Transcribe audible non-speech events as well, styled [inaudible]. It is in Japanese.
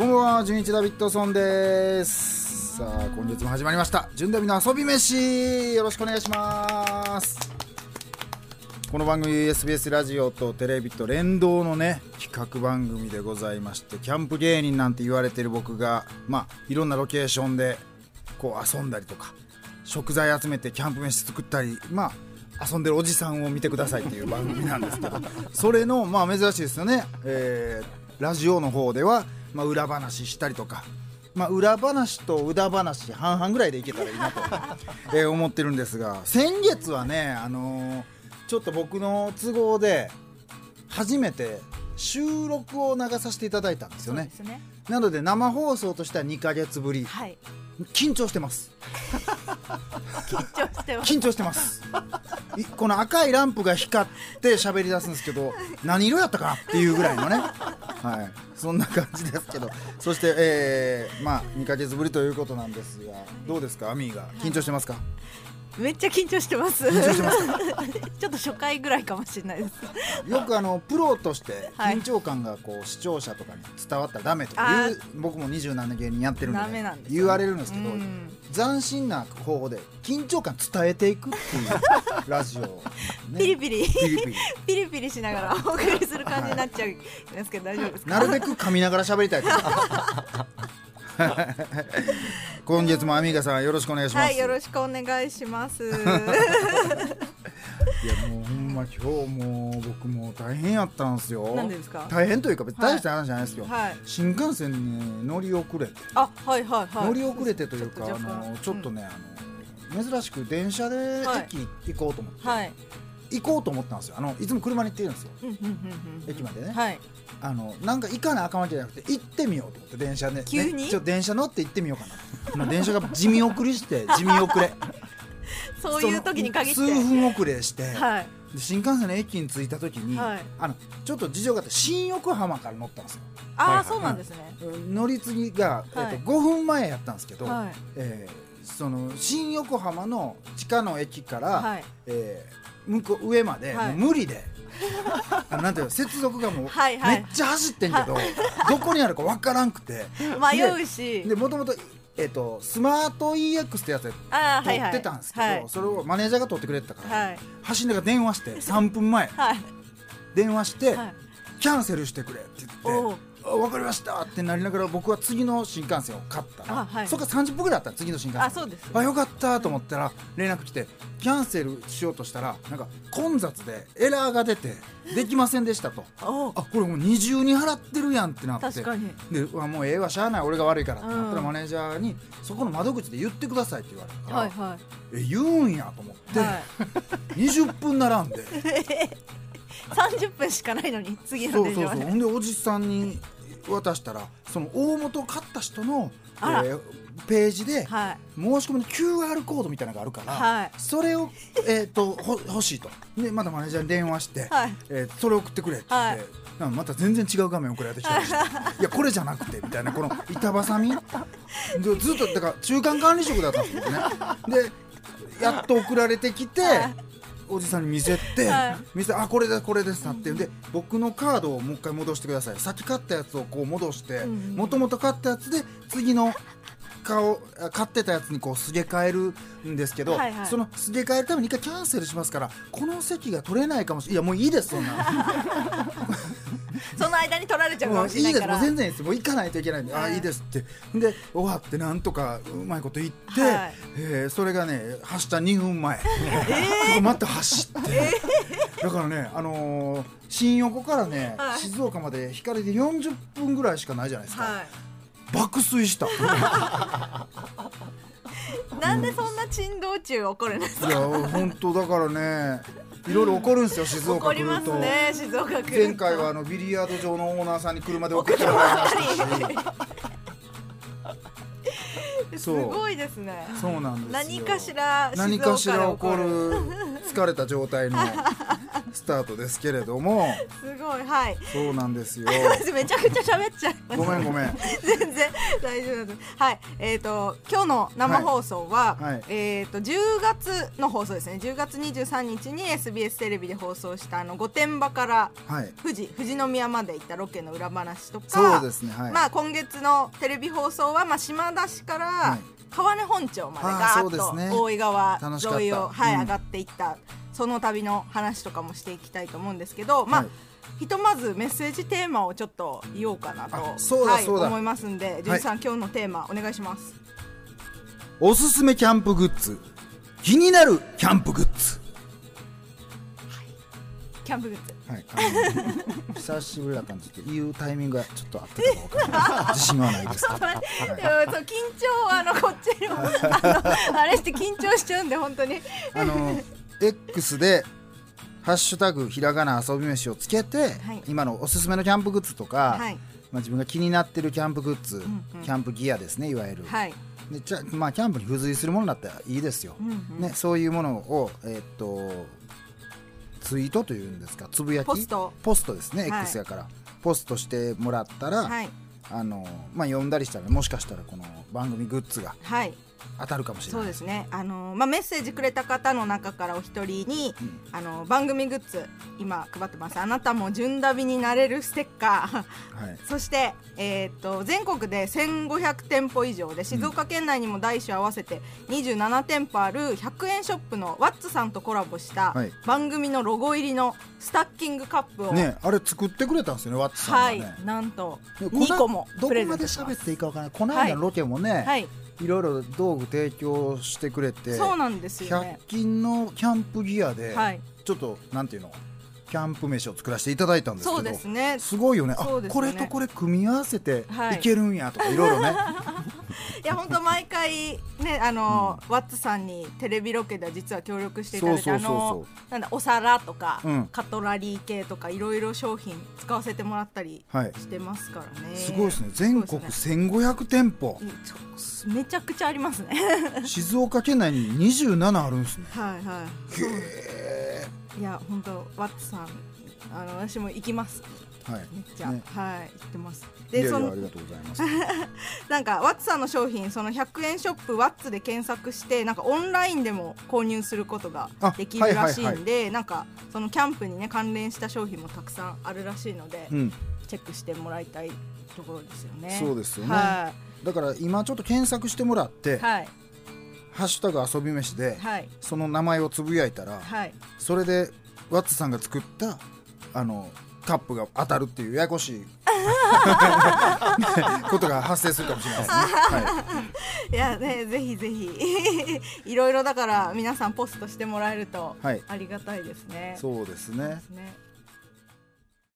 こんばんは、純一ダビッドソンです。さあ、今月も始まりました。純ダビの遊び飯。よろしくお願いします。この番組 SBS ラジオとテレビと連動のね企画番組でございましてキャンプ芸人なんて言われてる僕がまあいろんなロケーションでこう遊んだりとか食材集めてキャンプ飯作ったりまあ遊んでるおじさんを見てくださいっていう番組なんですけどそれのまあ珍しいですよね、えーラジオの方では、まあ、裏話したりとか、まあ、裏話と裏話半々ぐらいでいけたらいいなと、[laughs] えー思ってるんですが。先月はね、あのーちょっと僕の都合で初めて収録を流させていただいたんですよね。ね。なので生放送としては2ヶ月ぶり。はい。緊張してます。緊張してます。この赤いランプが光って喋り出すんですけど何色やったかなっていうぐらいのね。はい。そんな感じですけど。そして、えーまあ2ヶ月ぶりということなんですがどうですかアミーが？緊張してますか？めっちゃ緊張してます。[laughs] ちょっと初回ぐらいかもしれないです。よくあのプロとしてはい。緊張感がこう視聴者とかに伝わったらダメという僕も27年芸人やってるんで,、言われるんですけど、うん。斬新な方法で緊張感伝えていくっていう [laughs] ラジオ、ね、ピリピリ。ピリピリ。[laughs] ピリピリしながらお送りする感じになっちゃうんですけど大丈夫ですか？なるべく噛みながら喋りたいです今月もアミーガさんよろしくお願いします、はい、よろしくお願いします。[laughs] いやもうほんま今日もう僕も大変やったんですよ。なんでですか？大変というか別に大した話じゃないですよ、はい。新幹線に乗り遅れて。あ、はいはいはい。乗り遅れてというか、あのちょっとね、あの珍しく電車ではい。駅行こうと思って、はい。行こうと思ったんですよあのいつも車に行ってるんですよ。駅までね、はい。あのなんか行かなあかんわけじゃなくて行ってみようと思って電車で、ね、急に？ちょ電車乗って行ってみようかなまあ電車が地味遅れして [laughs] 地味遅れそういう時に限って。数分遅れして、はい。で新幹線の駅に着いた時に、はいあのちょっと事情があって新横浜から乗ったんですよああ、そうなんですね。乗り継ぎが、えはいっと5分前やったんですけど、はい。えーその新横浜の地下の駅から、はい。えー向こう上まで、はいもう無理で [laughs] あのなんていうの接続がもう、めっちゃ走ってんけど、どこにあるかわからんくて迷うし。でもともと,、えー、とスマート EX ってやつで。撮ってたんですけど、はい。それをマネージャーが撮ってくれてたから、はい。走りながら電話して [laughs] 3分前はい。電話して、はい。キャンセルしてくれって言って。あ分かりましたってなりながら僕は次の新幹線を買った。らあはい。そこから30分ぐらいあったの次の新幹線。あそうです。あよかったと思ったら連絡来てキャンセルしようとしたらなんか混雑でエラーが出てできませんでしたと。[laughs] あこれもう二重に払ってるやんってなって。確かに。でもうええわしゃあない俺が悪いからって。なったらうんマネージャーにそこの窓口で言ってくださいって言われたから、はいはえ言うんやと思って、い。はい。[laughs] 20分並んで [laughs] 三十分しかないのに次のそうそう電車まで。そうほんでおじさんに渡したらその大元を買った人の、えーページではい。申し込みの QR コードみたいなのがあるから、はい。それを、えー、とほ欲しいと。でまたマネージャーに電話して、はい。えーそれ送ってくれって言って、また全然違う画面送られてきた。りしていやこれじゃなくてみたいなこの板挟み。でずっとだから中間管理職だったんですよね。でやっと送られてきて、はいおじさんに見せて、はい。見せあこれだこれですなってで僕のカードをもう一回戻してください。先買ったやつをこう戻してうんもともと買ったやつで次の顔あ買ってたやつにこうすげ替えるんですけど、はいはい。そのすげ替えるために一回キャンセルしますからこの席が取れないかもしれないいやもういいですそんな。[laughs] その間に取られちゃうかもうもしれいですもうないいから。全然いいです。もう行かないといけないんで、あはい。いいですって。で終わってなんとかうまいこと言って、はい。えーそれがね走った2分前、また走って、だからねあのー新横からね、はい。静岡まで光で40分ぐらいしかないじゃないですか、は爆睡したいい。[laughs] なんでそんな珍道中起こるんですか。や本当だからねいろいろ起こるんですよ静起こります岡来ると。ね静岡来ると。前回はあのビリヤード場のオーナーさんに車で送ってもらいましたし [laughs] すごいですね。そうなんですよ何かしら何かしら起こる疲れた状態のスタートですけれども。すごいはい。そうなんですよ。[laughs] 私めちゃくちゃ喋っちゃうごめんごめん。全然大丈夫です。はい。えっ、と今日の生放送は、はい。はい。えっ、と10月の放送ですね。10月23日に SBS テレビで放送したあの御殿場からはい。富士富士宮まで行ったロケの裏話とかそうですね。はい、まあ今月のテレビ放送は、まあ、島田市からはい。川根本町まであーガーッそうですね。と大井川沿いを、はいうん。上がっていったその旅の話とかもしていきたいと思うんですけど、まあはいひとまずメッセージテーマをちょっと言おうかなとはい、思いますんで、じゅんさん、今日のテーマお願いします。おすすめキャンプグッズ。気になるキャンプグッズ。キャンプグッズ。はい、[laughs] 久しぶりだったんですけど言うタイミングがちょっと合ってたか分か。[laughs] 自信はないですはい。緊張あのこっちにもあれして緊張しちゃうんで本当に。あの X で「ハッシュタグひらがな遊び飯」をつけて、はい。今のおすすめのキャンプグッズとか、はい。まあ、自分が気になってるキャンプグッズ、んうん。キャンプギアですねいわゆる、はい。でじゃまあ、キャンプに付随するものだったらいいですよ、うんうん。ね、そういうものを、えーっとツイートというんですかつぶやき？ポスト。ポストですね、はい。X やから。ポストしてもらったら、はい。あのまあ、読んだりしたらもしかしたらこの番組グッズがはい。当たるかもしれない。そうですね。あのまあメッセージくれた方の中からお一人に、うん。あの番組グッズ今配ってます。あなたも純旅になれるステッカー。はい。[laughs] そして、えー、と全国で1500店舗以上で静岡県内にも大小合わせて27店舗ある100円ショップのワッツさんとコラボしたはい。番組のロゴ入りのスタッキングカップを、ねあれ作ってくれたんですよねワッツさんがはい。ね、なんとでこな2個もどこまで喋っていいかわからない。この間のロケもね、はいい、ろいろ道具提供してくれてそうなんですよね。100均のキャンプギアで、はい。ちょっとなんていうの？キャンプ飯を作らせていただいたんですけどそうですね。すごいよね。ね。これとこれ組み合わせてはい。いけるんやとかいろいろね、[laughs] いや本当毎回ねあの、ワッツさんにテレビロケでは実は協力していただいてあのなんだお皿とか、うん。カトラリー系とかいろいろ商品使わせてもらったりはい。してますからね、すごいですね。全国すごい1500店舗。うんちょめちゃくちゃありますね。[laughs] 静岡県内に27あるんですね。はいはい。いや本当ワッツさんあの私も行きます。はい。めっちゃ、ね。はい行ってます。いやいでそのやありがとうございます。[laughs] なんかワッツさんの商品その100円ショップワッツで検索してなんかオンラインでも購入することがあできるらしいんで、はいはいなんかそのキャンプにね関連した商品もたくさんあるらしいので、うん。チェックしてもらいたいところですよね。そうですよね。はだから今ちょっと検索してもらっていはい「ハッシュタグ遊び飯」ではい。その名前をつぶやいたらはい。それでワッツさんが作ったあのカップが当たるっていうややこしい [laughs] ことが発生するかもしれないですね。はいやねぜひぜひいろいろだから皆さんポストしてもらえるとはいありがたいですね。い、そうですね。ね